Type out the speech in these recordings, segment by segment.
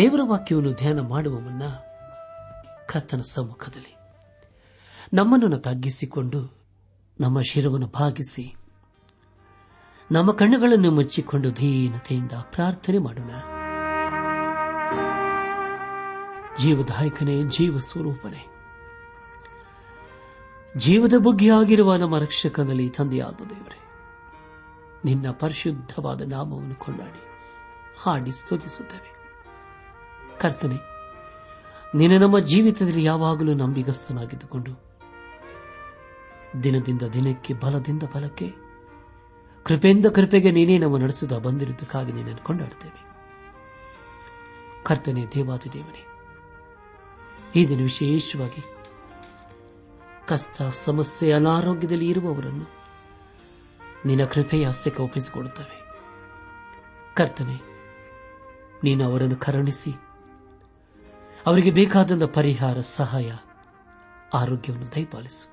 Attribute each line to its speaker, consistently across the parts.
Speaker 1: ದೇವರ ವಾಕ್ಯವನ್ನು ಧ್ಯಾನ ಮಾಡುವ ಮುನ್ನ ಕರ್ತನ ಸಮ್ಮುಖದಲ್ಲಿ ನಮ್ಮನ್ನು ತಗ್ಗಿಸಿಕೊಂಡು ನಮ್ಮ ಶಿರವನ್ನು ಭಾಗಿಸಿ ನಮ್ಮ ಕಣ್ಣುಗಳನ್ನು ಮುಚ್ಚಿಕೊಂಡು ಧೀನತೆಯಿಂದ ಪ್ರಾರ್ಥನೆ ಮಾಡೋಣ. ಜೀವದಾಯಕನೇ ಜೀವ ಸ್ವರೂಪನೇ ಜೀವದ ಬುಗ್ಗಿಯಾಗಿರುವ ನಮ್ಮ ರಕ್ಷಕನಲ್ಲಿ ತಂದೆಯಾದ ದೇವರೇ, ನಿನ್ನ ಪರಿಶುದ್ಧವಾದ ನಾಮವನ್ನು ಕೊಂಡಾಡಿ ಹಾಡಿ ಸ್ತುತಿಸುತ್ತೇವೆ. ಕರ್ತನೆ ನೀನು ನಮ್ಮ ಜೀವಿತದಲ್ಲಿ ಯಾವಾಗಲೂ ನಂಬಿಗಸ್ತನಾಗಿದ್ದುಕೊಂಡು, ದಿನದಿಂದ ದಿನಕ್ಕೆ, ಬಲದಿಂದ ಬಲಕ್ಕೆ, ಕೃಪೆಯಿಂದ ಕೃಪೆಗೆ ನೀನೇ ನಮ್ಮ ನಡೆಸುತ್ತಾ ಬಂದಿರುವುದಕ್ಕಾಗಿ ನೀನನ್ನು ಕೊಂಡಾಡುತ್ತೇವೆ ಕರ್ತನೆ, ದೇವಾದಿ ದೇವನೇ ಈ ದಿನ ವಿಶೇಷವಾಗಿ ಕಷ್ಟ, ಸಮಸ್ಯೆ, ಅನಾರೋಗ್ಯದಲ್ಲಿ ಇರುವವರನ್ನು ನಿನ್ನ ಕೃಪೆಯ ಹಸ್ಯಕ್ಕೆ ಒಪ್ಪಿಸಿಕೊಡುತ್ತವೆ. ಕರ್ತನೆ, ನೀನು ಅವರನ್ನು ಕರುಣಿಸಿ ಅವರಿಗೆ ಬೇಕಾದಂಥ ಪರಿಹಾರ, ಸಹಾಯ, ಆರೋಗ್ಯವನ್ನು ದಯಪಾಲಿಸು.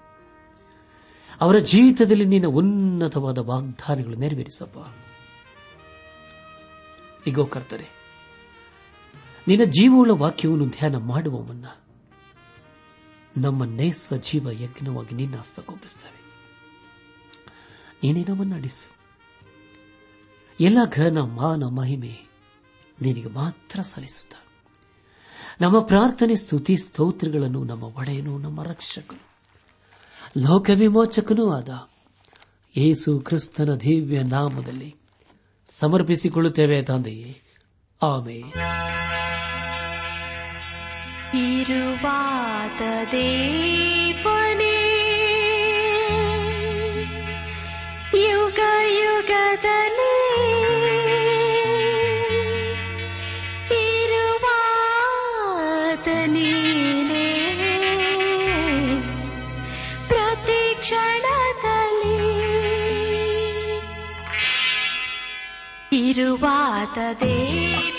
Speaker 1: ಅವರ ಜೀವಿತದಲ್ಲಿ ನಿನ್ನ ಉನ್ನತವಾದ ವಾಗ್ದಾನಗಳು ನೆರವೇರಿಸಪ್ಪ. ಈಗೋ ಕರ್ತರೆ ನಿನ್ನ ಜೀವವುಳ್ಳ ವಾಕ್ಯವನ್ನು ಧ್ಯಾನ ಮಾಡುವ ಮುನ್ನ ನಮ್ಮನ್ನೇ ಸಜೀವ ಯಜ್ಞವಾಗಿ ನಿನ್ನ ಹಸ್ತಕೋಪಿಸುತ್ತೇವೆ ನೀನೇ ನಮ್ಮನ್ನು ಎಲ್ಲ ಘನ, ಮಾನ, ಮಹಿಮೆ ನಿನಗೆ ಮಾತ್ರ ಸಲ್ಲಿಸುತ್ತ ನಮ್ಮ ಪ್ರಾರ್ಥನೆ ಸ್ತುತಿ ಸ್ತೋತ್ರಗಳನ್ನು, ನಮ್ಮ ಒಡೆಯನು, ನಮ್ಮ ರಕ್ಷಕನು ಲೋಕ ವಿಮೋಚಕನೂ ಆದ ಯೇಸು ಕ್ರಿಸ್ತನ ದಿವ್ಯ ನಾಮದಲ್ಲಿ ಸಮರ್ಪಿಸಿಕೊಳ್ಳುತ್ತೇವೆ ತಂದೆಯೇ. ಆಮೇ
Speaker 2: ಇರುವಾತ ಇರುವಾತ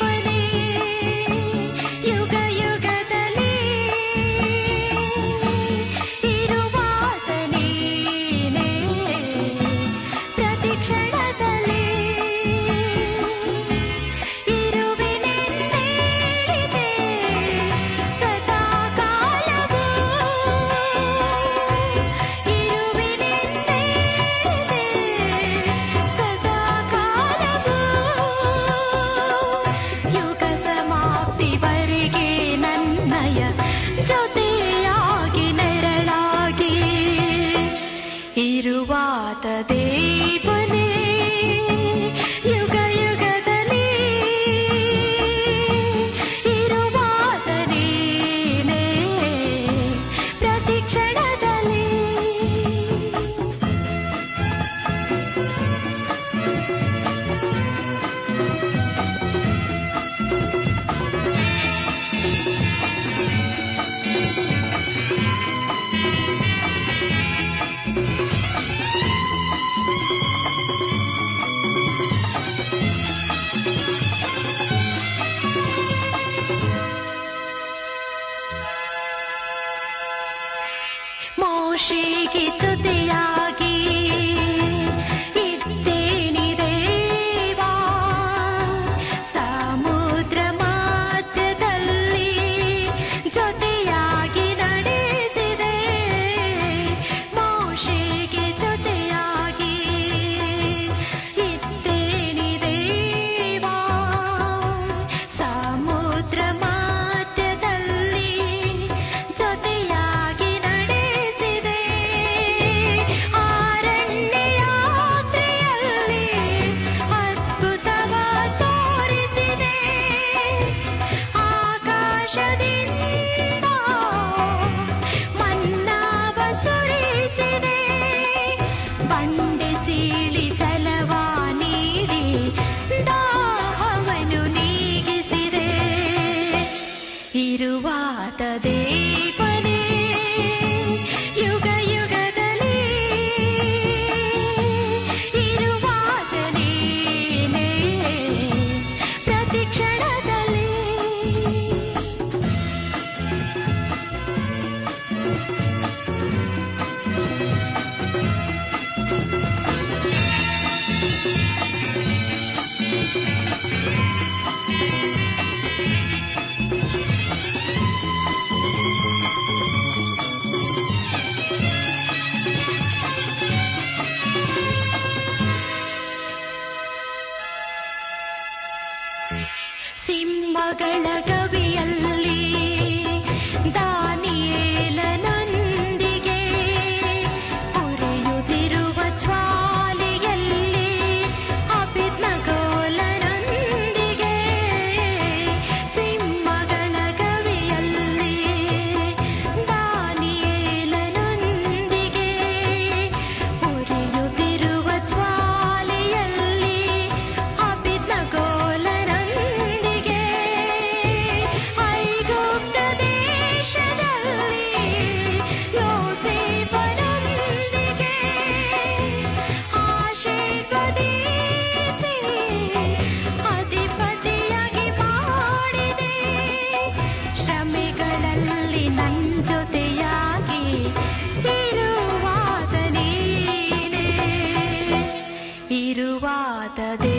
Speaker 2: ಸಿಂಹಗಳ ಗವಿಯಲ್ಲಿ. ಇರುವಾದ ದೇವನೇ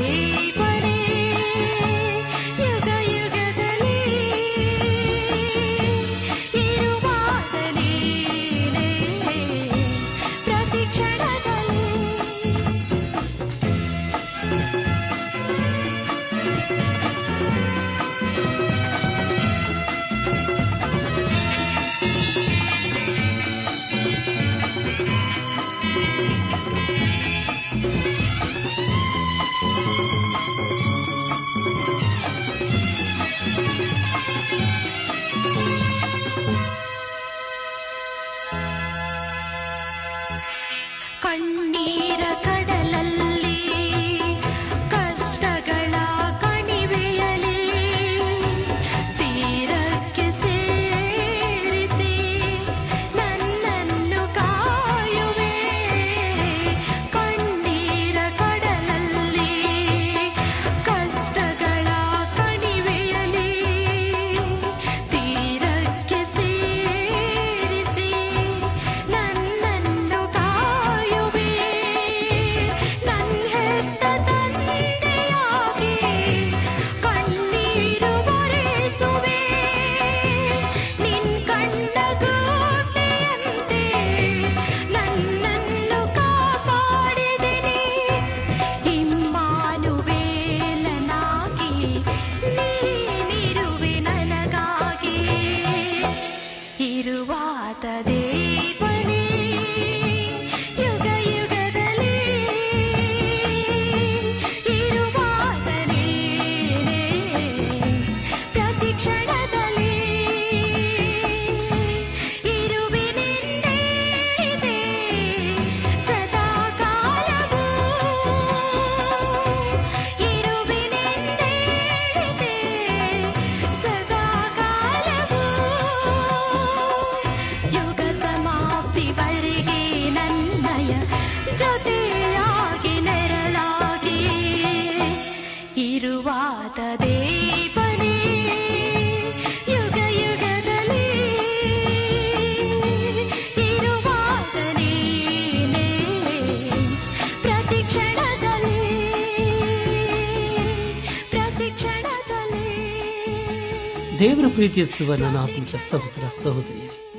Speaker 1: ದೇವರ ಪ್ರೀತಿಸುವ ನನ್ನ ಆತ್ಮಿಕ ಸಹೋದರ ಸಹೋದರಿಯರೇ.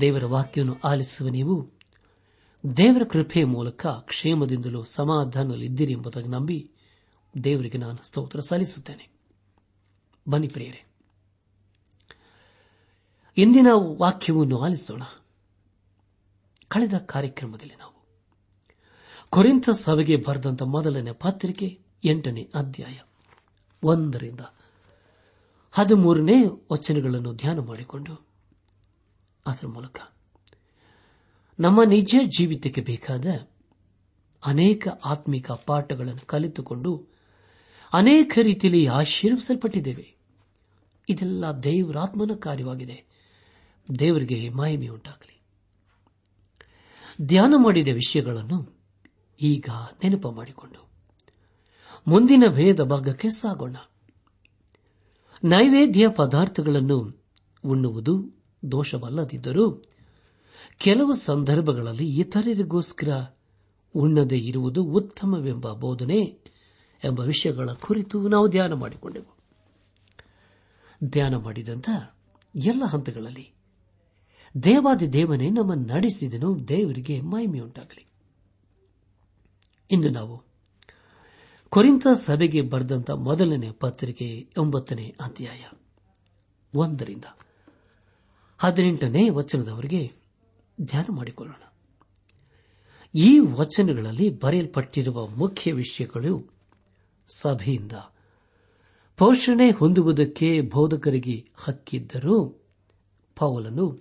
Speaker 1: ದೇವರ ವಾಕ್ಯವನ್ನು ಆಲಿಸುವ ನೀವು ದೇವರ ಕೃಪೆಯ ಮೂಲಕ ಕ್ಷೇಮದಿಂದಲೂ ಸಮಾಧಾನದಲ್ಲಿದ್ದೀರಿ ಎಂಬುದಾಗಿ ನಂಬಿ ದೇವರಿಗೆ ನಾನು ಸ್ತೋತ್ರ ಸಲ್ಲಿಸುತ್ತೇನೆ. ಬನ್ನಿ ಪ್ರಿಯರೇ. ಇಂದಿನ ವಾಕ್ಯವನ್ನು ಆಲಿಸೋಣ. ಕಳೆದ ಕಾರ್ಯಕ್ರಮದಲ್ಲಿ ನಾವು ಕೊರಿಂಥ ಸಭೆಗೆ ಬರೆದಂತ ಮೊದಲನೇ ಪತ್ರಿಕೆ ಎಂಟನೇ ಅಧ್ಯಾಯ ಒಂದರಿಂದ ಹದಿಮೂರನೇ ವಚನಗಳನ್ನು ಧ್ಯಾನ ಮಾಡಿಕೊಂಡು ಅದರ ಮೂಲಕ ನಮ್ಮ ನಿಜ ಜೀವಿತಕ್ಕೆ ಬೇಕಾದ ಅನೇಕ ಆತ್ಮಿಕ ಪಾಠಗಳನ್ನು ಕಲಿತುಕೊಂಡು ಅನೇಕ ರೀತಿಯಲ್ಲಿ ಆಶೀರ್ವಿಸಲ್ಪಟ್ಟಿದ್ದೇವೆ. ಇದೆಲ್ಲ ದೇವರಾತ್ಮನ ಕಾರ್ಯವಾಗಿದೆ. ದೇವರಿಗೆ ಮಾಹಿಮಿ ಉಂಟಾಗಲಿ. ಧ್ಯಾನ ಮಾಡಿದ ವಿಷಯಗಳನ್ನು ಈಗ ನೆನಪು ಮಾಡಿಕೊಂಡು ಮುಂದಿನ ಭೇದ ಭಾಗಕ್ಕೆ ಸಾಗೋಣ. ನೈವೇದ್ಯ ಪದಾರ್ಥಗಳನ್ನು ಉಣ್ಣುವುದು ದೋಷವಲ್ಲದಿದ್ದರೂ ಕೆಲವು ಸಂದರ್ಭಗಳಲ್ಲಿ ಇತರರಿಗೋಸ್ಕರ ಉಣ್ಣದೇ ಇರುವುದು ಉತ್ತಮವೆಂಬ ಬೋಧನೆ ಎಂಬ ವಿಷಯಗಳ ಕುರಿತು ನಾವು ಧ್ಯಾನ ಮಾಡಿಕೊಂಡೆವು. ಧ್ಯಾನ ಮಾಡಿದಂತ ಎಲ್ಲ ಹಂತಗಳಲ್ಲಿ ದೇವಾದಿ ದೇವನೇ ನಮ್ಮ ನಡೆಸಿದನು, ದೇವರಿಗೆ ಮಹಿಮೆಯುಂಟಾಗಲಿ. ಇಂದು ನಾವು ಕೊರಿಂತ ಸಭೆಗೆ ಬರೆದಂತ ಮೊದಲನೇ ಪತ್ರಿಕೆ ಒಂಬತ್ತನೇ ಅಧ್ಯಾಯ ಒಂದರಿಂದ ಹದಿನೆಂಟನೇ ವಚನದವರೆಗೆ ಧ್ಯಾನ ಮಾಡಿಕೊಳ್ಳೋಣ. ಈ ವಚನಗಳಲ್ಲಿ ಬರೆಯಲ್ಪಟ್ಟಿರುವ ಮುಖ್ಯ ವಿಷಯಗಳು ಸಭೆಯಿಂದ ಪೋಷಣೆ ಹೊಂದುವುದಕ್ಕೆ ಬೋಧಕರಿಗೆ ಹಕ್ಕಿದ್ದರೂ ಪೌಲನು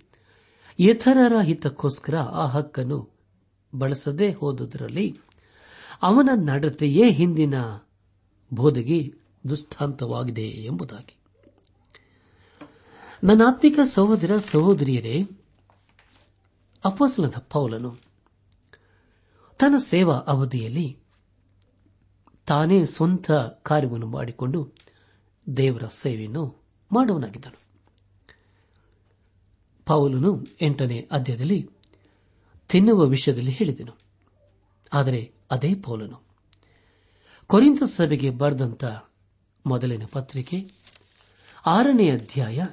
Speaker 1: ಇತರರ ಹಿತಕ್ಕೋಸ್ಕರ ಆ ಹಕ್ಕನ್ನು ಬಳಸದೇ ಹೋದುದರಲ್ಲಿ ಅವನ ನಡತೆಯೇ ಹಿಂದಿನ ಬೋಧಗಿ ದುಷ್ಟಾಂತವಾಗಿದೆ ಎಂಬುದಾಗಿ. ನನ್ನಾತ್ಮಿಕ ಸಹೋದರ ಸಹೋದರಿಯರೇ ಅಪಸನದ ಪೌಲನು ತನ್ನ ಸೇವಾ ಅವಧಿಯಲ್ಲಿ ತಾನೇ ಸ್ವಂತ ಕಾರ್ಯವನ್ನು ಮಾಡಿಕೊಂಡು ದೇವರ ಸೇವೆಯನ್ನು ಮಾಡುವನಾಗಿದ್ದನು. ಪೌಲನು ಎಂಟನೇ ಅಧ್ಯಾಯದಲ್ಲಿ ತಿನ್ನುವ ವಿಷಯದಲ್ಲಿ ಹೇಳಿದನು. ಆದರೆ ಅದೇ ಪೌಲನು. ಕೊರಿಂತ ಸಭೆಗೆ ಬರೆದಂತ ಮೊದಲನೇ ಪತ್ರಿಕೆ, ಆರನೇ ಅಧ್ಯಾಯ,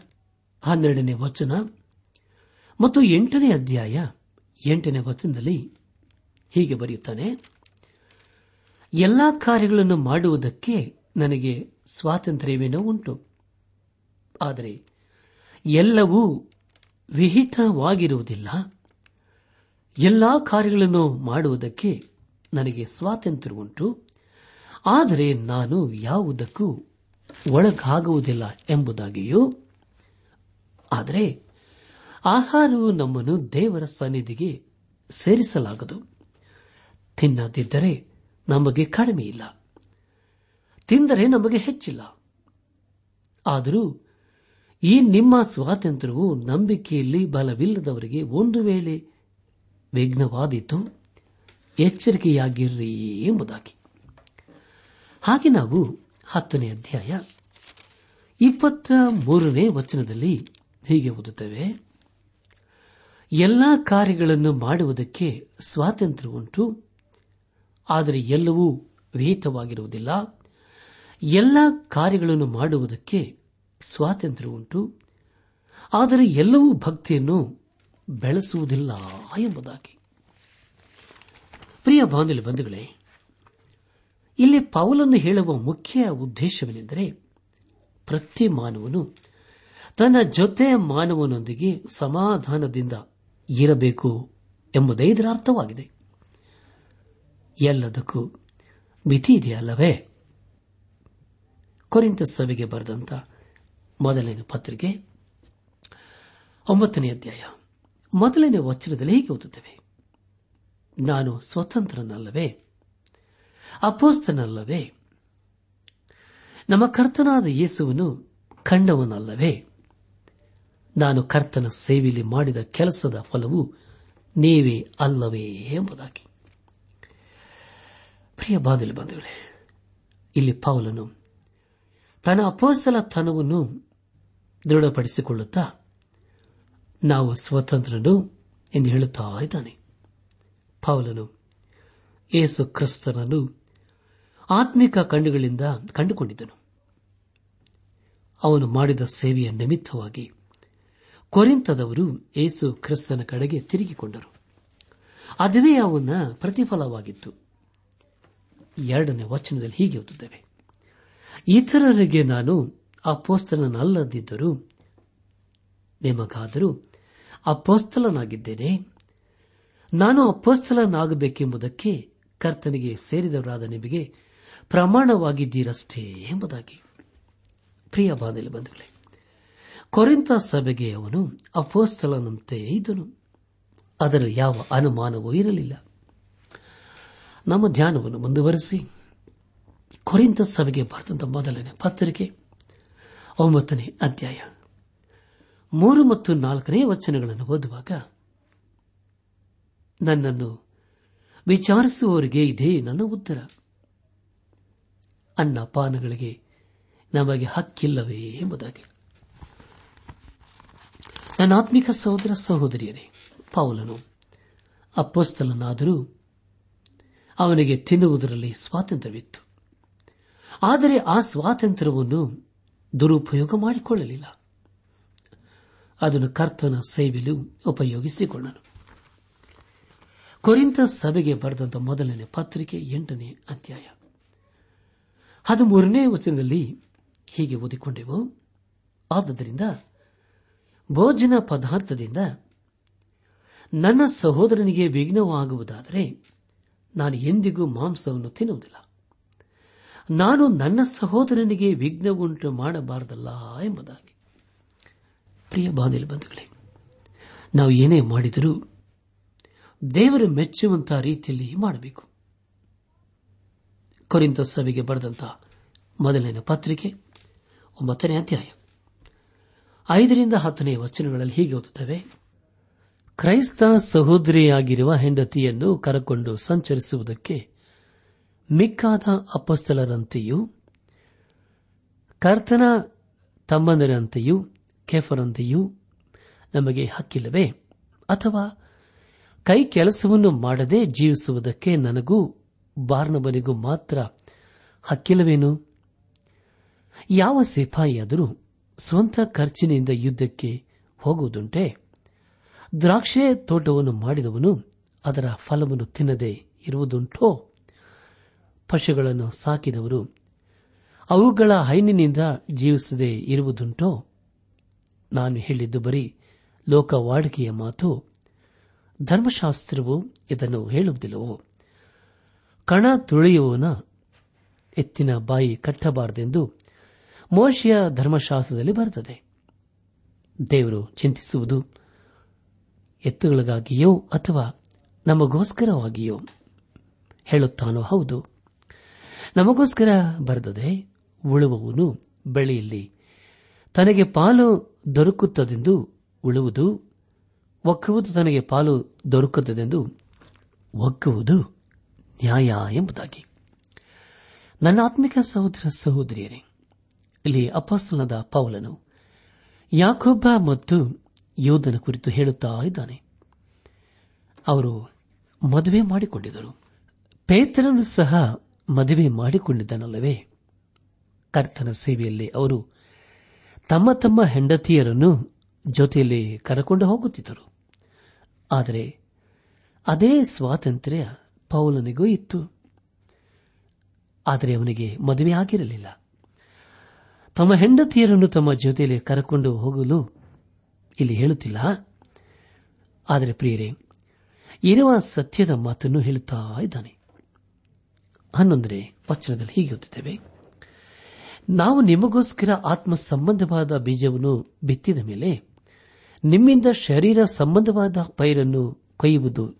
Speaker 1: ಹನ್ನೆರಡನೇ ವಚನ ಮತ್ತು ಎಂಟನೇ ಅಧ್ಯಾಯ, ಎಂಟನೇ ವಚನದಲ್ಲಿ ಹೀಗೆ ಬರೆಯುತ್ತಾನೆ, ಎಲ್ಲಾ ಕಾರ್ಯಗಳನ್ನು ಮಾಡುವುದಕ್ಕೆ ನನಗೆ ಸ್ವಾತಂತ್ರ್ಯವೇನೋ ಉಂಟು. ಆದರೆ ಎಲ್ಲವೂ ವಿಹಿತವಾಗಿರುವುದಿಲ್ಲ. ಎಲ್ಲಾ ಕಾರ್ಯಗಳನ್ನು ಮಾಡುವುದಕ್ಕೆ ನನಗೆ ಸ್ವಾತಂತ್ರ್ಯ ಉಂಟು. ಆದರೆ ನಾನು ಯಾವುದಕ್ಕೂ ಒಳಗಾಗುವುದಿಲ್ಲ ಎಂಬುದಾಗಿಯೂ, ಆದರೆ ಆಹಾರವು ನಮ್ಮನ್ನು ದೇವರ ಸನ್ನಿಧಿಗೆ ಸೇರಿಸಲಾಗದು. ತಿನ್ನದಿದ್ದರೆ ನಮಗೆ ಕಡಿಮೆ ಇಲ್ಲ. ತಿಂದರೆ ನಮಗೆ ಹೆಚ್ಚಿಲ್ಲ. ಆದರೂ ಈ ನಿಮ್ಮ ಸ್ವಾತಂತ್ರ್ಯವು ನಂಬಿಕೆಯಲ್ಲಿ ಬಲವಿಲ್ಲದವರಿಗೆ ಒಂದು ವೇಳೆ ವಿಘ್ನವಾದೀತು ಎಚ್ಚರಿಕೆಯಾಗಿರ್ರಿ ಎಂಬುದಾಗಿ. ಹಾಗೆ ನಾವು ಹತ್ತನೇ ಅಧ್ಯಾಯ ಇಪ್ಪತ್ತ ಮೂರನೇ ವಚನದಲ್ಲಿ ಹೀಗೆ ಓದುತ್ತೇವೆ. ಎಲ್ಲಾ ಕಾರ್ಯಗಳನ್ನು ಮಾಡುವುದಕ್ಕೆ ಸ್ವಾತಂತ್ರ್ಯ ಉಂಟು, ಆದರೆ ಎಲ್ಲವೂ ವಿಹಿತವಾಗಿರುವುದಿಲ್ಲ. ಎಲ್ಲ ಕಾರ್ಯಗಳನ್ನು ಮಾಡುವುದಕ್ಕೆ ಸ್ವಾತಂತ್ರ್ಯ ಉಂಟು, ಆದರೆ ಎಲ್ಲವೂ ಭಕ್ತಿಯನ್ನು ಬೆಳೆಸುವುದಿಲ್ಲ ಎಂಬುದಾಗಿ. ಪ್ರಿಯ ಬಾಂಧವ್ಯ ಬಂಧುಗಳೇ, ಇಲ್ಲಿ ಪೌಲನ್ನು ಹೇಳುವ ಮುಖ್ಯ ಉದ್ದೇಶವೇನೆಂದರೆ ಪ್ರತಿ ಮಾನವನು ತನ್ನ ಜೊತೆ ಮಾನವನೊಂದಿಗೆ ಸಮಾಧಾನದಿಂದ ಇರಬೇಕು ಎಂಬುದೇ ಇದರ ಅರ್ಥವಾಗಿದೆ. ಎಲ್ಲದಕ್ಕೂ ಮಿತಿ ಇದೆಯಲ್ಲವೇ? ಕೊರಿಂತ ಸಭೆಗೆ ಬರೆದಂತ ಮೊದಲನೇ ಪತ್ರಿಕೆ ಒಂಬತ್ತನೇ ಅಧ್ಯಾಯ. ಮೊದಲನೇ ವಚನದಲ್ಲಿ ಹೀಗೆ ಓದುತ್ತೇವೆ. ನಾನು ಸ್ವತಂತ್ರನಲ್ಲವೇ? ಅಪೋಸ್ತನಲ್ಲವೇ ನಮ್ಮ ಕರ್ತನಾದ ಯೇಸುವನ್ನು ಕಂಡವನಲ್ಲವೇ? ನಾನು ಕರ್ತನ ಸೇವೆಯಲ್ಲಿ ಮಾಡಿದ ಕೆಲಸದ ಫಲವು ನೀವೇ ಅಲ್ಲವೇ ಎಂಬುದಾಗಿ. ಪ್ರಿಯ ಬಂಧುಗಳೇ, ಇಲ್ಲಿ ಪೌಲನು ತನ್ನ ಅಪೋಸಲತನವನ್ನು ದೃಢಪಡಿಸಿಕೊಳ್ಳುತ್ತಾ ನಾವು ಸ್ವತಂತ್ರನು ಎಂದು ಹೇಳುತ್ತಾ ಇದ್ದಾನೆ. ಪೌಲನು ಏಸು ಕ್ರಿಸ್ತನನ್ನು ಆತ್ಮಿಕ ಕಣ್ಣುಗಳಿಂದ ಕಂಡುಕೊಂಡಿದ್ದನು. ಅವನು ಮಾಡಿದ ಸೇವೆಯ ನಿಮಿತ್ತವಾಗಿ ಕೊರಿಂತದವರು ಏಸು ಕ್ರಿಸ್ತನ ಕಡೆಗೆ ತಿರುಗಿಕೊಂಡರು. ಅದುವೇ ಅವನ ಪ್ರತಿಫಲವಾಗಿತ್ತು. ಎರಡನೇ ವಚನದಲ್ಲಿ ಹೀಗೆ ಓದುತ್ತೇವೆ. ಇತರರಿಗೆ ನಾನು ಅಪೋಸ್ತಲನಲ್ಲದಿದ್ದರೂ ನಿಮಗಾದರೂ ಅಪೋಸ್ತಲನಾಗಿದ್ದೇನೆ. ನಾನು ಅಪ್ಪಸ್ಥಲನಾಗಬೇಕೆಂಬುದಕ್ಕೆ ಕರ್ತನಿಗೆ ಸೇರಿದವರಾದ ನಿಮಗೆ ಪ್ರಮಾಣವಾಗಿದ್ದೀರಷ್ಟೇ ಎಂಬುದಾಗಿ. ಪ್ರಿಯ ಬಂಧುಗಳೇ ಕೊರೆಂತ ಸಭೆಗೆ ಅವನು ಅಪೋಸ್ತಲನಂತೆ ಇದ್ದನು. ಅದರಲ್ಲಿ ಯಾವ ಅನುಮಾನವೂ ಇರಲಿಲ್ಲ. ನಮ್ಮ ಧ್ಯಾನವನ್ನು ಮುಂದುವರೆಸಿ. ಕೊರೆಂತ ಸಭೆಗೆ ಬರೆದಂತ ಮೊದಲನೇ ಪತ್ರಿಕೆ, ಒಂಬತ್ತನೇ ಅಧ್ಯಾಯ, ಮೂರು ಮತ್ತು ನಾಲ್ಕನೇ ವಚನಗಳನ್ನು ಓದುವಾಗ ನನ್ನನ್ನು ವಿಚಾರಿಸುವವರಿಗೆ ಇದೇ ನನ್ನ ಉತ್ತರ. ಅನ್ನ ಪಾನಗಳಿಗೆ ನಮಗೆ ಹಕ್ಕಿಲ್ಲವೇ ಎಂಬುದಾಗಿ. ನನ್ನ ಆತ್ಮಿಕ ಸಹೋದರ ಸಹೋದರಿಯರೇ, ಪೌಲನು ಅಪ್ಪಸ್ತಲನಾದರೂ ಅವನಿಗೆ ತಿನ್ನುವುದರಲ್ಲಿ ಸ್ವಾತಂತ್ರ್ಯವಿತ್ತು. ಆದರೆ ಆ ಸ್ವಾತಂತ್ರ್ಯವನ್ನು ದುರುಪಯೋಗ ಮಾಡಿಕೊಳ್ಳಲಿಲ್ಲ. ಅದನ್ನು ಕರ್ತನ ಸೇವೆಯಲ್ಲಿ ಉಪಯೋಗಿಸಿಕೊಂಡನು ಕೊರಿಂತ ಸಭೆಗೆ ಬರೆದಂತ ಮೊದಲನೇ ಪತ್ರಿಕೆ ಎಂಟನೇ ಅಧ್ಯಾಯ. ಹದಿಮೂರನೇ ವಚನದಲ್ಲಿ ಹೀಗೆ ಓದಿಕೊಂಡೆವು. ಆದ್ದರಿಂದ ಭೋಜನ ಪದಾರ್ಥದಿಂದ ನನ್ನ ಸಹೋದರನಿಗೆ ವಿಘ್ನವಾಗುವುದಾದರೆ ನಾನು ಎಂದಿಗೂ ಮಾಂಸವನ್ನು ತಿನ್ನುವುದಿಲ್ಲ. ನಾನು ನನ್ನ ಸಹೋದರನಿಗೆ ವಿಘ್ನ ಉಂಟು ಮಾಡಬಾರದಲ್ಲ ಎಂಬುದಾಗಿ. ಪ್ರಿಯ ಬಾಂಧವ್ಯ ಬಂಧುಗಳೇ, ನಾವು ಏನೇ ಮಾಡಿದರೂ ದೇವರು ಮೆಚ್ಚುವಂತಹ ರೀತಿಯಲ್ಲಿ ಮಾಡಬೇಕು. ಕೊರಿಂದ ಸಭೆಗೆ ಬರೆದಂತಹ ಮೊದಲನೇ ಪತ್ರಿಕೆ, ಒಂಬತ್ತನೇ ಅಧ್ಯಾಯ. ಐದರಿಂದ ಹತ್ತನೇ ವಚನಗಳಲ್ಲಿ ಹೀಗೆ ಓದುತ್ತವೆ, ಕ್ರೈಸ್ತ ಸಹೋದರಿಯಾಗಿರುವ ಹೆಂಡತಿಯನ್ನು ಕರಕೊಂಡು ಸಂಚರಿಸುವುದಕ್ಕೆ ಮಿಕ್ಕಾದ ಅಪಸ್ತಲರಂತೆಯೂ, ಕರ್ತನ ತಮ್ಮಂದರಂತೆಯೂ, ಕೆಫರಂತೆಯೂ ನಮಗೆ ಹಕ್ಕಿಲ್ಲವೇ? ಅಥವಾ ಕೈ ಕೆಲಸವನ್ನು ಮಾಡದೆ ಜೀವಿಸುವುದಕ್ಕೆ ನನಗೂ ಬಾರ್ನಬನಿಗೂ ಮಾತ್ರ ಹಕ್ಕಿಲ್ಲವೇನು? ಯಾವ ಸಿಪಾಯಿಯಾದರೂ ಸ್ವಂತ ಖರ್ಚಿನಿಂದ ಯುದ್ಧಕ್ಕೆ ಹೋಗುವುದುಂಟೆ? ದ್ರಾಕ್ಷೆ ತೋಟವನ್ನು ಮಾಡಿದವನು ಅದರ ಫಲವನ್ನು ತಿನ್ನದೆ ಇರುವುದುಂಟೋ? ಪಶುಗಳನ್ನು ಸಾಕಿದವರು ಅವುಗಳ ಹೈನಿನಿಂದ ಜೀವಿಸದೇ ಇರುವುದುಂಟೋ? ನಾನು ಹೇಳಿದ್ದು ಬರೀ ಲೋಕವಾಡಿಕೆಯ ಮಾತು. ಧರ್ಮಶಾಸ್ತ್ರವು ಇದನ್ನು ಹೇಳುವುದಿಲ್ಲವೋ? ಕಣ ತುಳಿಯುವವನ ಎತ್ತಿನ ಬಾಯಿ ಕಟ್ಟಬಾರದೆಂದು ಮೋಶಿಯ ಧರ್ಮಶಾಸ್ತ್ರದಲ್ಲಿ ಬರುತ್ತದೆ ದೇವರು ಚಿಂತಿಸುವುದು ಎತ್ತುಗಳಿಗಾಗಿಯೋ ಅಥವಾ ನಮಗೋಸ್ಕರವಾಗಿಯೋ? ಹೇಳುತ್ತಾನೋ ಹೌದು. ನಮಗೋಸ್ಕರ ಬರೆದದೆ, ಉಳುವವನು ಬೆಳೆಯಲ್ಲಿ ತನಗೆ ಪಾಲು ದೊರಕುತ್ತದೆಂದು ಉಳುವುದು ಒಕ್ಕುವುದು ತನಗೆ ಪಾಲು ದೊರಕುತ್ತದೆಂದು ಒಕ್ಕುವುದು ನ್ಯಾಯ ಎಂಬುದಾಗಿ. ನನ್ನ ಆತ್ಮಿಕ ಸಹೋದರ ಸಹೋದರಿಯರೇ, ಇಲ್ಲಿ ಅಪಾಸನದ ಪೌಲನು ಯಾಕೊಬ್ಬ ಮತ್ತು ಯೋಧನ ಕುರಿತು ಹೇಳುತ್ತಾ ಇದ್ದಾನೆ. ಅವರು ಮದುವೆ ಮಾಡಿಕೊಂಡಿದ್ದರು. ಪೇತ್ರನು ಸಹ ಮದುವೆ ಮಾಡಿಕೊಂಡಿದ್ದನಲ್ಲವೇ? ಕರ್ತನ ಸೇವೆಯಲ್ಲಿ ಅವರು ತಮ್ಮ ತಮ್ಮ ಹೆಂಡತಿಯರನ್ನು ಜೊತೆಯಲ್ಲಿ ಕರಕೊಂಡು ಹೋಗುತ್ತಿದ್ದರು. ಆದರೆ ಅದೇ ಸ್ವಾತಂತ್ರ್ಯ ಪೌಲನಿಗೂ ಇತ್ತು. ಆದರೆ ಅವನಿಗೆ ಮದುವೆಯಾಗಿರಲಿಲ್ಲ ತಮ್ಮ ಹೆಂಡತಿಯರನ್ನು ತಮ್ಮ ಜೊತೆಯಲ್ಲಿ ಕರಕೊಂಡು ಹೋಗಲು ಇಲ್ಲಿ ಹೇಳುತ್ತಿಲ್ಲ. ಆದರೆ ಪ್ರಿಯರೇ, ಇರುವ ಸತ್ಯದ ಮಾತನ್ನು ಹೇಳುತ್ತಾ ಇದ್ದಾನೆ. ಹನ್ನೊಂದನೇ ವಚನದಲ್ಲಿ ಹೀಗೆ ಓದುತ್ತೇವೆ. ನಾವು ನಿಮಗೋಸ್ಕರ ಆತ್ಮ ಸಂಬಂಧವಾದ ಬೀಜವನ್ನು ಬಿತ್ತಿದ ಮೇಲೆ ನಿಮ್ಮಿಂದ ಶರೀರ ಸಂಬಂಧವಾದ ಪೈರನ್ನು ಕೊಯ್ಯುವುದು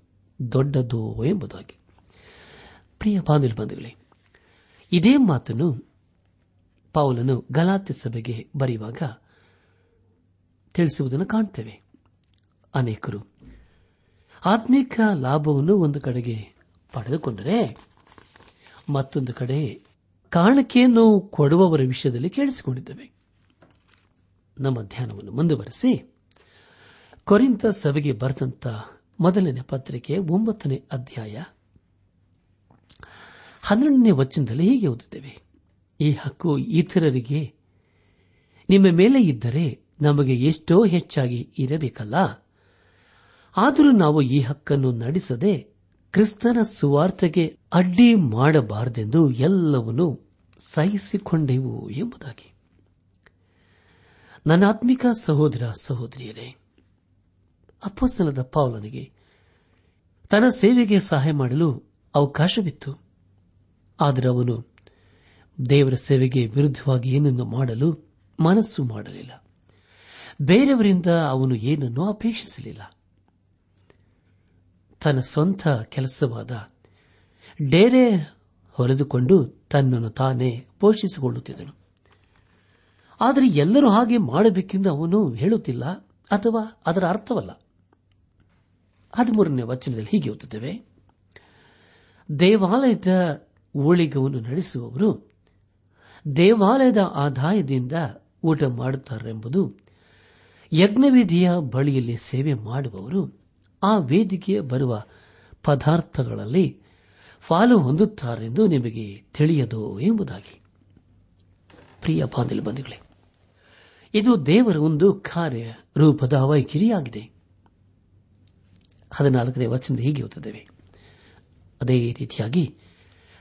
Speaker 1: ದೊಡ್ಡದು ಎಂಬುದಾಗಿ. ಪ್ರಿಯ ಬಂಧುಗಳೇ, ಇದೇ ಮಾತನ್ನು ಪೌಲನು ಗಲಾತ್ಯ ಸಭೆಗೆ ಬರೆಯುವಾಗ ತಿಳಿಸುವುದನ್ನು ಕಾಣುತ್ತೇವೆ ಅನೇಕರು ಆತ್ಮಿಕ ಲಾಭವನ್ನು ಒಂದು ಕಡೆಗೆ ಪಡೆದುಕೊಂಡರೆ ಮತ್ತೊಂದು ಕಡೆ ಕಾಣಿಕೆಯನ್ನು ಕೊಡುವವರ ವಿಷಯದಲ್ಲಿ ಕೇಳಿಸಿಕೊಂಡಿದ್ದೇವೆ. ನಮ್ಮ ಧ್ಯಾನವನ್ನು ಮುಂದುವರೆಸಿ ಕೊರಿಂತ ಸಭೆಗೆ ಬರೆದಂತ ಮೊದಲನೇ ಪತ್ರಿಕೆ ಒಂಬತ್ತನೇ ಅಧ್ಯಾಯ ಹನ್ನೆರಡನೇ ವಚನದಲ್ಲಿ ಹೀಗೆ ಓದುತ್ತೇವೆ. ಈ ಹಕ್ಕು ಇತರರಿಗೆ ನಿಮ್ಮ ಮೇಲೆ ಇದ್ದರೆ ನಮಗೆ ಎಷ್ಟೋ ಹೆಚ್ಚಾಗಿ ಇರಬೇಕಲ್ಲ. ಆದರೂ ನಾವು ಈ ಹಕ್ಕನ್ನು ನಡೆಸದೆ ಕ್ರಿಸ್ತನ ಸುವಾರ್ತೆಗೆ ಅಡ್ಡಿ ಮಾಡಬಾರದೆಂದು ಎಲ್ಲವನ್ನೂ ಸಹಿಸಿಕೊಂಡೆವು ಎಂಬುದಾಗಿ. ನನ್ನ ಆತ್ಮಿಕ ಸಹೋದರ ಸಹೋದರಿಯರೇ ಅಪ್ಪಸ್ತನದ ಪೌಲನಿಗೆ, ತನ್ನ ಸೇವೆಗೆ ಸಹಾಯ ಮಾಡಲು ಅವಕಾಶವಿತ್ತು. ಆದರೆ ಅವನು ದೇವರ ಸೇವೆಗೆ ವಿರುದ್ಧವಾಗಿ ಏನನ್ನು ಮಾಡಲು ಮನಸ್ಸು ಮಾಡಲಿಲ್ಲ. ಬೇರೆಯವರಿಂದ ಅವನು ಏನನ್ನು ಅಪೇಕ್ಷಿಸಲಿಲ್ಲ. ತನ್ನ ಸ್ವಂತ ಕೆಲಸವಾದ ಡೇರೆ ಹೊರೆದುಕೊಂಡು ತನ್ನನ್ನು ತಾನೇ ಪೋಷಿಸಿಕೊಳ್ಳುತ್ತಿದ್ದನು. ಆದರೆ ಎಲ್ಲರೂ ಹಾಗೆ ಮಾಡಬೇಕೆಂದು ಅವನು ಹೇಳುತ್ತಿಲ್ಲ ಅಥವಾ ಅದರ ಅರ್ಥವಲ್ಲ. ಹದಿಮೂರನೇ ವಚನದಲ್ಲಿ ಹೀಗೆ ಓದುತ್ತೇವೆ. ದೇವಾಲಯದ ಊಳಿಗವನ್ನು ನಡೆಸುವವರು ದೇವಾಲಯದ ಆದಾಯದಿಂದ ಊಟ ಮಾಡುತ್ತಾರೆಂಬುದು ಯಜ್ಞವೇದಿಯ ಬಳಿಯಲ್ಲಿ ಸೇವೆ ಮಾಡುವವರು ಆ ವೇದಿಕೆಯ ಬರುವ ಪದಾರ್ಥಗಳಲ್ಲಿ ಫಾಲು ಹೊಂದುತ್ತಾರೆಂದು ನಿಮಗೆ ತಿಳಿಯದು ಎಂಬುದಾಗಿ. ಪ್ರಿಯ ಬಾಂಧವ್ಯ ಬಂಧುಗಳೇ, ಇದು ದೇವರ ಒಂದು ಕಾರ್ಯ ರೂಪದ ವೈಖರಿಯಾಗಿದೆ ಹದಿನಾಲ್ಕನೇ ವಚನದ ಹೀಗೆ ಓದುತ್ತೇವೆ. ಅದೇ ರೀತಿಯಾಗಿ,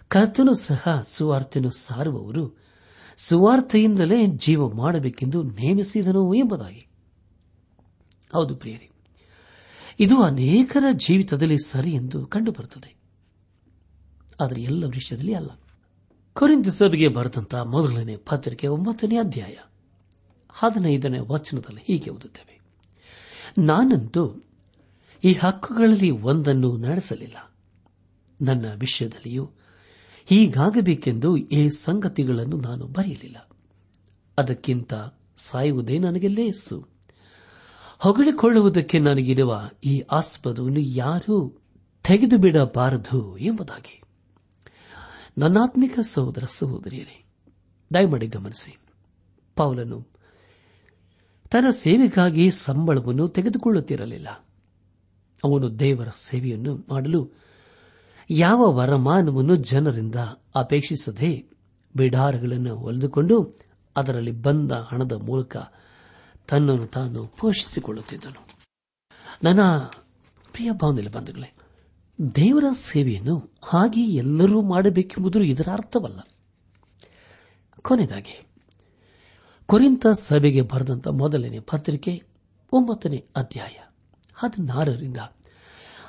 Speaker 1: ಕರ್ತನು ಸಹ ಸುವಾರ್ತೆಯನ್ನು ಸಾರುವವರು ಸುವಾರ್ಥೆಯಿಂದಲೇ ಜೀವ ಮಾಡಬೇಕೆಂದು ನೇಮಿಸಿದನು ಎಂಬುದಾಗಿ. ಹೌದು ಪ್ರಿಯರಿ, ಇದು ಅನೇಕರ ಜೀವಿತದಲ್ಲಿ ಸರಿ ಎಂದು ಕಂಡುಬರುತ್ತದೆ. ಆದರೆ ಎಲ್ಲ ವಿಷಯದಲ್ಲಿ ಅಲ್ಲ. ಕೊರಿಂದ ಸಭೆಗೆ ಬರೆದಂತಹ ಮೊದಲನೇ ಪತ್ರಿಕೆ ಒಂಬತ್ತನೇ ಅಧ್ಯಾಯ ಹದಿನೈದನೇ ವಚನದಲ್ಲಿ ಹೀಗೆ ಓದುತ್ತೇವೆ. ನಾನಂತೂ ಈ ಹಕ್ಕುಗಳಲ್ಲಿ ಒಂದನ್ನು ನಡೆಸಲಿಲ್ಲ. ನನ್ನ ವಿಷಯದಲ್ಲಿಯೂ ಹೀಗಾಗಬೇಕೆಂದು ಈ ಸಂಗತಿಗಳನ್ನು ನಾನು ಬರೆಯಲಿಲ್ಲ. ಅದಕ್ಕಿಂತ ಸಾಯುವುದೇ ನನಗೆ ಲೇಸು. ಹೊಗಳಿಕೊಳ್ಳುವುದಕ್ಕೆ ನನಗಿರುವ ಈ ಆಸ್ಪದವನ್ನು ಯಾರೂ ತೆಗೆದು ಬಿಡಬಾರದು ಎಂಬುದಾಗಿ. ನನ್ನಾತ್ಮಿಕ ಸಹೋದರ ಸಹೋದರಿಯರೇ, ದಯಮಾಡಿ ಗಮನಿಸಿ. ಪೌಲನು ತನ್ನ ಸೇವೆಗಾಗಿ ಸಂಬಳವನ್ನು ತೆಗೆದುಕೊಳ್ಳುತ್ತಿರಲಿಲ್ಲ. ಅವನು ದೇವರ ಸೇವೆಯನ್ನು ಮಾಡಲು ಯಾವ ವರಮಾನವನ್ನು ಜನರಿಂದ ಅಪೇಕ್ಷಿಸದೆ ಬಿಡಾರಗಳನ್ನು ಒಲಿದುಕೊಂಡು ಅದರಲ್ಲಿ ಬಂದ ಹಣದ ಮೂಲಕ ತನ್ನನ್ನು ತಾನು ಪೋಷಿಸಿಕೊಳ್ಳುತ್ತಿದ್ದನು. ನನ್ನ ಪ್ರಿಯ ಭಾವನೆಯಲ್ಲಿ ಬಂಧುಗಳೇ, ದೇವರ ಸೇವೆಯನ್ನು ಹಾಗೆ ಎಲ್ಲರೂ ಮಾಡಬೇಕೆಂಬುದು ಇದರ ಅರ್ಥವಲ್ಲ. ಕೊನೆಯದಾಗಿ ಕೊರಿಂತ ಸಭೆಗೆ ಬರೆದಂತ ಮೊದಲನೇ ಪತ್ರಿಕೆ ಒಂಬತ್ತನೇ ಅಧ್ಯಾಯ. ಹದಿನಾರರಿಂದ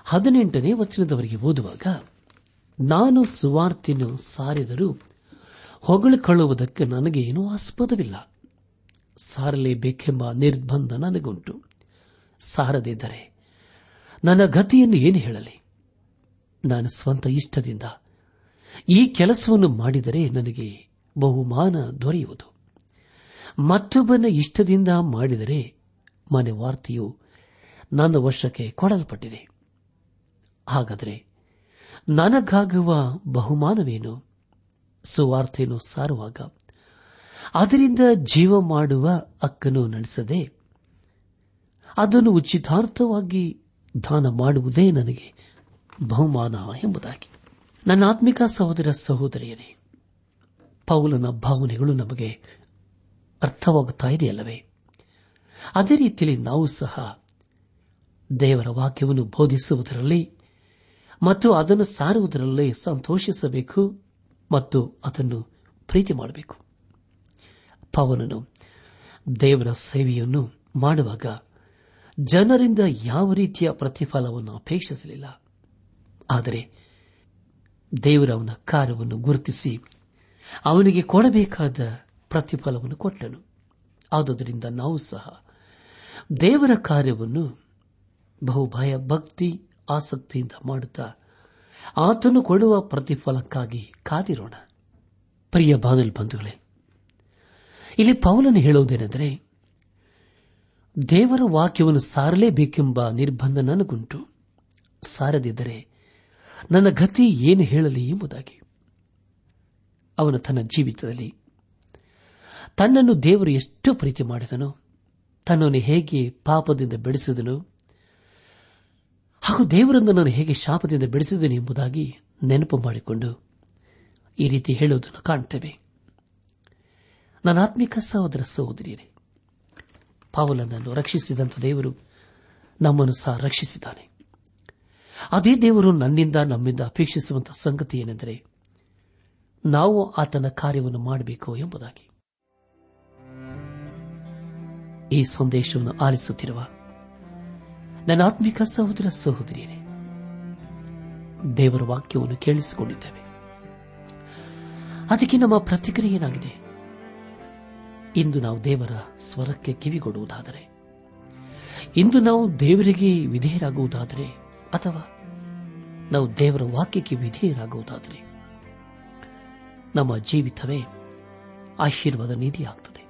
Speaker 1: ಹದಿನೆಂಟನೇ ವಚನದವರೆಗೆ ಓದುವಾಗ, ನಾನು ಸುವಾರ್ತೆಯನ್ನು ಸಾರಿದರೂ ಹೊಗಳಿಕೊಳ್ಳುವುದಕ್ಕೆ ನನಗೆ ಏನೂ ಆಸ್ಪದವಿಲ್ಲ. ಸಾರಲೇಬೇಕೆಂಬ ನಿರ್ಬಂಧ ನನಗುಂಟು. ಸಾರದಿದ್ದರೆ ನನ್ನ ಗತಿಯನ್ನು ಏನು ಹೇಳಲಿ? ನಾನು ಸ್ವಂತ ಇಷ್ಟದಿಂದ ಈ ಕೆಲಸವನ್ನು ಮಾಡಿದರೆ ನನಗೆ ಬಹುಮಾನ ದೊರೆಯುವುದು. ಮತ್ತೊಬ್ಬನ ಇಷ್ಟದಿಂದ ಮಾಡಿದರೆ ಮನೆ ವಾರ್ತೆಯು ನನ್ನ ವಶಕ್ಕೆ ಕೊಡಲ್ಪಟ್ಟಿದೆ. ಹಾಗಾದರೆ ನನಗಾಗುವ ಬಹುಮಾನವೇನು? ಸುವಾರ್ತೆಯನ್ನು ಸಾರುವಾಗ, ಅದರಿಂದ ಜೀವ ಮಾಡುವ ಅಕ್ಕನು ನಡೆಸದೆ, ಅದನ್ನು ಉಚಿತಾರ್ಥವಾಗಿ ದಾನ ಮಾಡುವುದೇ ನನಗೆ ಬಹುಮಾನ ಎಂಬುದಾಗಿ. ನನ್ನ ಆತ್ಮಿಕ ಸಹೋದರ ಸಹೋದರಿಯರೇ, ಪೌಲನ ಭಾವನೆಗಳು ನಮಗೆ ಅರ್ಥವಾಗುತ್ತಾ ಇದೆಯಲ್ಲವೇ? ಅದೇ ರೀತಿಯಲ್ಲಿ ನಾವು ಸಹ ದೇವರ ವಾಕ್ಯವನ್ನು ಬೋಧಿಸುವುದರಲ್ಲಿ ಮತ್ತು ಅದನ್ನು ಸಾರುವುದರಲ್ಲಿ ಸಂತೋಷಿಸಬೇಕು ಮತ್ತು ಅದನ್ನು ಪ್ರೀತಿ ಮಾಡಬೇಕು. ಪವನನು ದೇವರ ಸೇವೆಯನ್ನು ಮಾಡುವಾಗ ಜನರಿಂದ ಯಾವ ರೀತಿಯ ಪ್ರತಿಫಲವನ್ನು ಅಪೇಕ್ಷಿಸಲಿಲ್ಲ. ಆದರೆ ದೇವರ ಅವನ ಕಾರ್ಯವನ್ನು ಗುರುತಿಸಿ ಅವನಿಗೆ ಕೊಡಬೇಕಾದ ಪ್ರತಿಫಲವನ್ನು ಕೊಟ್ಟನು. ಆದುದರಿಂದ ನಾವು ಸಹ ದೇವರ ಕಾರ್ಯವನ್ನು ಬಹುಭಯ, ಭಕ್ತಿ, ಆಸಕ್ತಿಯಿಂದ ಮಾಡುತ್ತಾ ಆತನು ಕೊಡುವ ಪ್ರತಿಫಲಕ್ಕಾಗಿ ಕಾದಿರೋಣ. ಪ್ರಿಯ ಬಾದಲ್ ಬಂಧುಗಳೇ, ಇಲ್ಲಿ ಪೌಲನು ಹೇಳುವುದೇನೆಂದರೆ, ದೇವರ ವಾಕ್ಯವನ್ನು ಸಾರಲೇಬೇಕೆಂಬ ನಿರ್ಬಂಧ ನನಗುಂಟು. ಸಾರದಿದ್ದರೆ ನನ್ನ ಗತಿ ಏನು ಹೇಳಲಿ ಎಂಬುದಾಗಿ. ಅವನು ತನ್ನ ಜೀವಿತದಲ್ಲಿ, ತನ್ನನ್ನು ದೇವರು ಎಷ್ಟು ಪ್ರೀತಿ ಮಾಡಿದನು, ತನ್ನನ್ನು ಹೇಗೆ ಪಾಪದಿಂದ ಬೆಳೆಸಿದನು ಹಾಗೂ ದೇವರನ್ನು ನಾನು ಹೇಗೆ ಶಾಪದಿಂದ ಬೆಳೆಸಿದ್ದೇನೆ ಎಂಬುದಾಗಿ ನೆನಪು ಮಾಡಿಕೊಂಡು ಈ ರೀತಿ ಹೇಳುವುದನ್ನು ಕಾಣುತ್ತೇವೆ ನನ್ನ ಆತ್ಮಿಕ ಸಹೋದರ ಸಹೋದರಿಯರೇ ಪಾವಲನನ್ನು ರಕ್ಷಿಸಿದಂತ ದೇವರು ನಮ್ಮನ್ನು ಸಹ ರಕ್ಷಿಸಿದ್ದಾನೆ. ಅದೇ ದೇವರು ನನ್ನಿಂದ ನಮ್ಮಿಂದ ಅಪೇಕ್ಷಿಸುವಂತಹ ಸಂಗತಿ ಏನೆಂದರೆ, ನಾವು ಆತನ ಕಾರ್ಯವನ್ನು ಮಾಡಬೇಕು ಎಂಬುದಾಗಿ. ಈ ಸಂದೇಶವನ್ನು ಆಲಿಸುತ್ತಿರುವ ನನ್ನ ಆತ್ಮಿಕ ಸಹೋದರ ಸಹೋದರಿಯರೇ, ದೇವರ ವಾಕ್ಯವನ್ನು ಕೇಳಿಸಿಕೊಂಡಿದ್ದೇವೆ. ಅದಕ್ಕೆ ನಮ್ಮ ಪ್ರತಿಕ್ರಿಯೆ ಏನಾಗಿದೆ? ಇಂದು ನಾವು ದೇವರ ಸ್ವರಕ್ಕೆ ಕಿವಿಗೊಡುವುದಾದರೆ, ಇಂದು ನಾವು ದೇವರಿಗೆ ವಿಧೇಯರಾಗುವುದಾದರೆ, ಅಥವಾ ನಾವು ದೇವರ ವಾಕ್ಯಕ್ಕೆ ವಿಧೇಯರಾಗುವುದಾದರೆ, ನಮ್ಮ ಜೀವಿತವೇ ಆಶೀರ್ವಾದ ನಿಧಿಯಾಗುತ್ತದೆ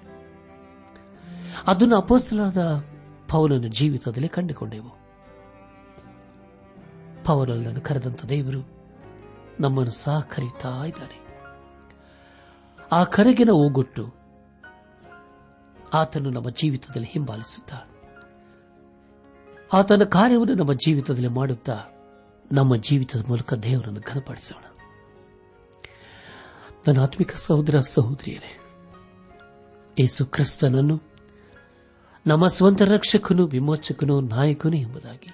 Speaker 1: ಅದನ್ನು ಅಪೋಸ್ತಲಾದ ಪೌಲನ ಜೀವಿತದಲ್ಲಿ ಕಂಡುಕೊಂಡೆವು. ಪೌಲನನ್ನು ಕರೆದಂತ ದೇವರು ನಮ್ಮನ್ನು ಸಹ ಕರೆಯುತ್ತಾ ಇದ್ದಾನೆ. ಆ ಕರೆಗಿನ ಓಗೊಟ್ಟು ಆತನು ನಮ್ಮ ಜೀವಿತದಲ್ಲಿ ಹಿಂಬಾಲಿಸುತ್ತಾ, ಆತನ ಕಾರ್ಯವನ್ನು ನಮ್ಮ ಜೀವಿತದಲ್ಲಿ ಮಾಡುತ್ತಾ, ನಮ್ಮ ಜೀವಿತದ ಮೂಲಕ ದೇವರನ್ನು ಘನಪಡಿಸೋಣ. ನನ್ನ ಆತ್ಮಿಕ ಸಹೋದರ ಸಹೋದರಿಯರೇ, ಯೇಸು ಕ್ರಿಸ್ತನನ್ನು ನಮ್ಮ ಸ್ವಂತ ರಕ್ಷಕನು, ವಿಮೋಚಕನು, ನಾಯಕನು ಎಂಬುದಾಗಿ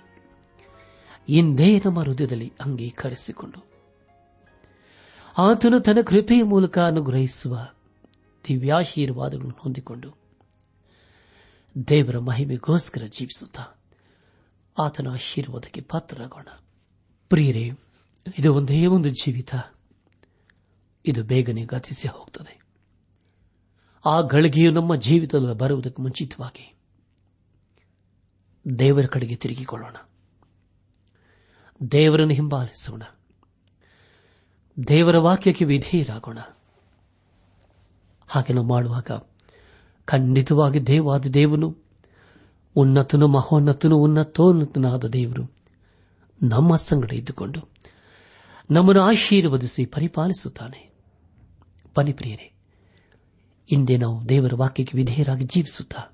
Speaker 1: ಇಂದೇ ನಮ್ಮ ಹೃದಯದಲ್ಲಿ ಅಂಗೀಕರಿಸಿಕೊಂಡು ಆತನು ತನ್ನ ಕೃಪೆಯ ಮೂಲಕ ಅನುಗ್ರಹಿಸುವ ದಿವ್ಯಾಶೀರ್ವಾದಗಳನ್ನು ಹೊಂದಿಕೊಂಡು ದೇವರ ಮಹಿಮೆಗೋಸ್ಕರ ಜೀವಿಸುತ್ತಾ ಆತನ ಆಶೀರ್ವಾದಕ್ಕೆ ಪಾತ್ರರಾಗೋಣ. ಪ್ರಿಯರೇ, ಇದು ಒಂದೇ ಒಂದು ಜೀವಿತ. ಇದು ಬೇಗನೆ ಗತಿಸಿ ಹೋಗ್ತದೆ. ಆ ಗಳಿಗೆಯು ನಮ್ಮ ಜೀವಿತದಲ್ಲಿ ಬರುವುದಕ್ಕೆ ಮುಂಚಿತವಾಗಿ ದೇವರ ಕಡೆಗೆ ತಿರುಗಿಕೊಳ್ಳೋಣ. ದೇವರನ್ನು ಹಿಂಬಾಲಿಸೋಣ. ದೇವರ ವಾಕ್ಯಕ್ಕೆ ವಿಧೇಯರಾಗೋಣ. ಹಾಗೆ ನಾವು ಮಾಡುವಾಗ ಖಂಡಿತವಾಗಿ ದೇವಾದ ದೇವನು, ಉನ್ನತನು, ಮಹೋನ್ನತನು, ಉನ್ನತೋನ್ನತನಾದ ದೇವರು ನಮ್ಮ ಸಂಗಡ ಇದ್ದುಕೊಂಡು ನಮ್ಮನ್ನು ಆಶೀರ್ವದಿಸಿ ಪರಿಪಾಲಿಸುತ್ತಾನೆ. ಪನಿಪ್ರಿಯರೇ ಇಂದೇ ನಾವು ದೇವರ ವಾಕ್ಯಕ್ಕೆ ವಿಧೇಯರಾಗಿ ಜೀವಿಸುತ್ತಾ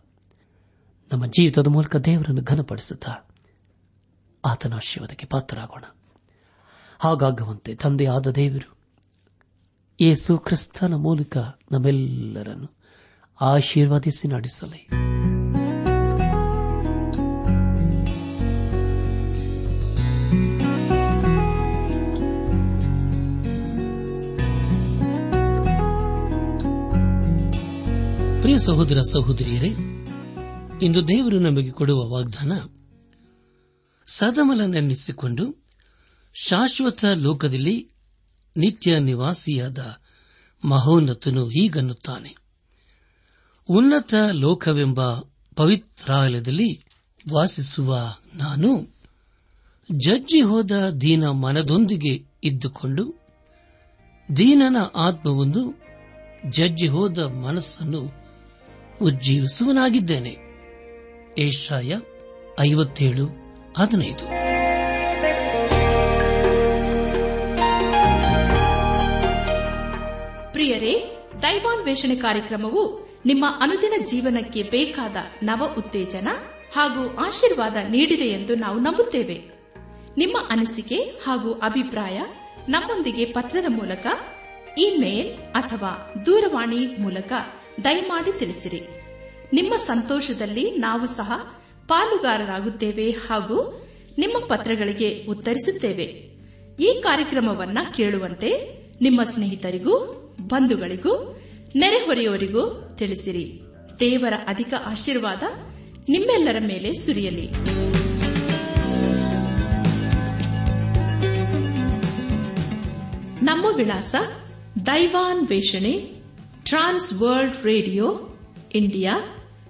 Speaker 1: ನಮ್ಮ ಜೀವಿತದ ಮೂಲಕ ದೇವರನ್ನು ಘನಪಡಿಸುತ್ತಾ ಆತನ ಆಶೀರ್ವಾದಕ್ಕೆ ಪಾತ್ರರಾಗೋಣ. ಹಾಗಾಗುವಂತೆ ತಂದೆಯಾದ ದೇವರು ಯೇಸು ಕ್ರಿಸ್ತನ ಮೂಲಕ ನಮ್ಮೆಲ್ಲರನ್ನು ಆಶೀರ್ವದಿಸಿ ನಡೆಸಲಿ. ಪ್ರಿಯ ಸಹೋದರ ಸಹೋದರಿಯರೇ ಇಂದು ದೇವರು ನಮಗೆ ಕೊಡುವ ವಾಗ್ದಾನ. ಸದಮಲನೆನ್ನಿಸಿಕೊಂಡು ಶಾಶ್ವತ ಲೋಕದಲ್ಲಿ ನಿತ್ಯ ನಿವಾಸಿಯಾದ ಮಹೋನ್ನತನು ಹೀಗನ್ನುತ್ತಾನೆ. ಉನ್ನತ ಲೋಕವೆಂಬ ಪವಿತ್ರಾಲಯದಲ್ಲಿ ವಾಸಿಸುವ ನಾನು ಜಜ್ಜಿ ಹೋದ ದೀನ ಮನದೊಂದಿಗೆ ಇದ್ದುಕೊಂಡು ದೀನನ ಆತ್ಮವೊಂದು ಜಜ್ಜಿ ಹೋದ ಮನಸ್ಸನ್ನು ಉಜ್ಜೀವಿಸುವನಾಗಿದ್ದೇನೆ. ಏಷಾಯ ಐವತ್ತೇಳು ಹದಿನೈದು.
Speaker 3: ಪ್ರಿಯರೇ, ದೈವಾನ್ವೇಷಣೆ ಕಾರ್ಯಕ್ರಮವು ನಿಮ್ಮ ಅನುದಿನ ಜೀವನಕ್ಕೆ ಬೇಕಾದ ನವ ಉತ್ತೇಜನ ಹಾಗೂ ಆಶೀರ್ವಾದ ನೀಡಿದೆ ಎಂದು ನಾವು ನಂಬುತ್ತೇವೆ. ನಿಮ್ಮ ಅನಿಸಿಕೆ ಹಾಗೂ ಅಭಿಪ್ರಾಯ ನಮ್ಮೊಂದಿಗೆ ಪತ್ರದ ಮೂಲಕ, ಇಮೇಲ್ ಅಥವಾ ದೂರವಾಣಿ ಮೂಲಕ ದಯಮಾಡಿ ತಿಳಿಸಿರಿ. ನಿಮ್ಮ ಸಂತೋಷದಲ್ಲಿ ನಾವು ಸಹ ಪಾಲುಗಾರರಾಗುತ್ತೇವೆ ಹಾಗೂ ನಿಮ್ಮ ಪತ್ರಗಳಿಗೆ ಉತ್ತರಿಸುತ್ತೇವೆ. ಈ ಕಾರ್ಯಕ್ರಮವನ್ನ ಕೇಳುವಂತೆ ನಿಮ್ಮ ಸ್ನೇಹಿತರಿಗೂ, ಬಂಧುಗಳಿಗೂ, ನೆರೆಹೊರೆಯವರಿಗೂ ತಿಳಿಸಿರಿ. ದೇವರ ಅಧಿಕ ಆಶೀರ್ವಾದ ನಿಮ್ಮೆಲ್ಲರ ಮೇಲೆ ಸುರಿಯಲಿ. ನಮ್ಮ ವಿಳಾಸ ದೈವಾನ್ ವೇಷಣೆ ಟ್ರಾನ್ಸ್ ವರ್ಲ್ಡ್ ರೇಡಿಯೋ, ಇಂಡಿಯಾ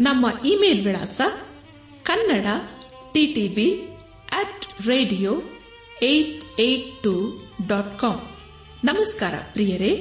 Speaker 3: ನಮ್ಮ ಇಮೇಲ್ ವಿಳಾಸ Kannada TTB at radio eight eight two dot com ನಮಸ್ಕಾರ ಪ್ರಿಯರೇ.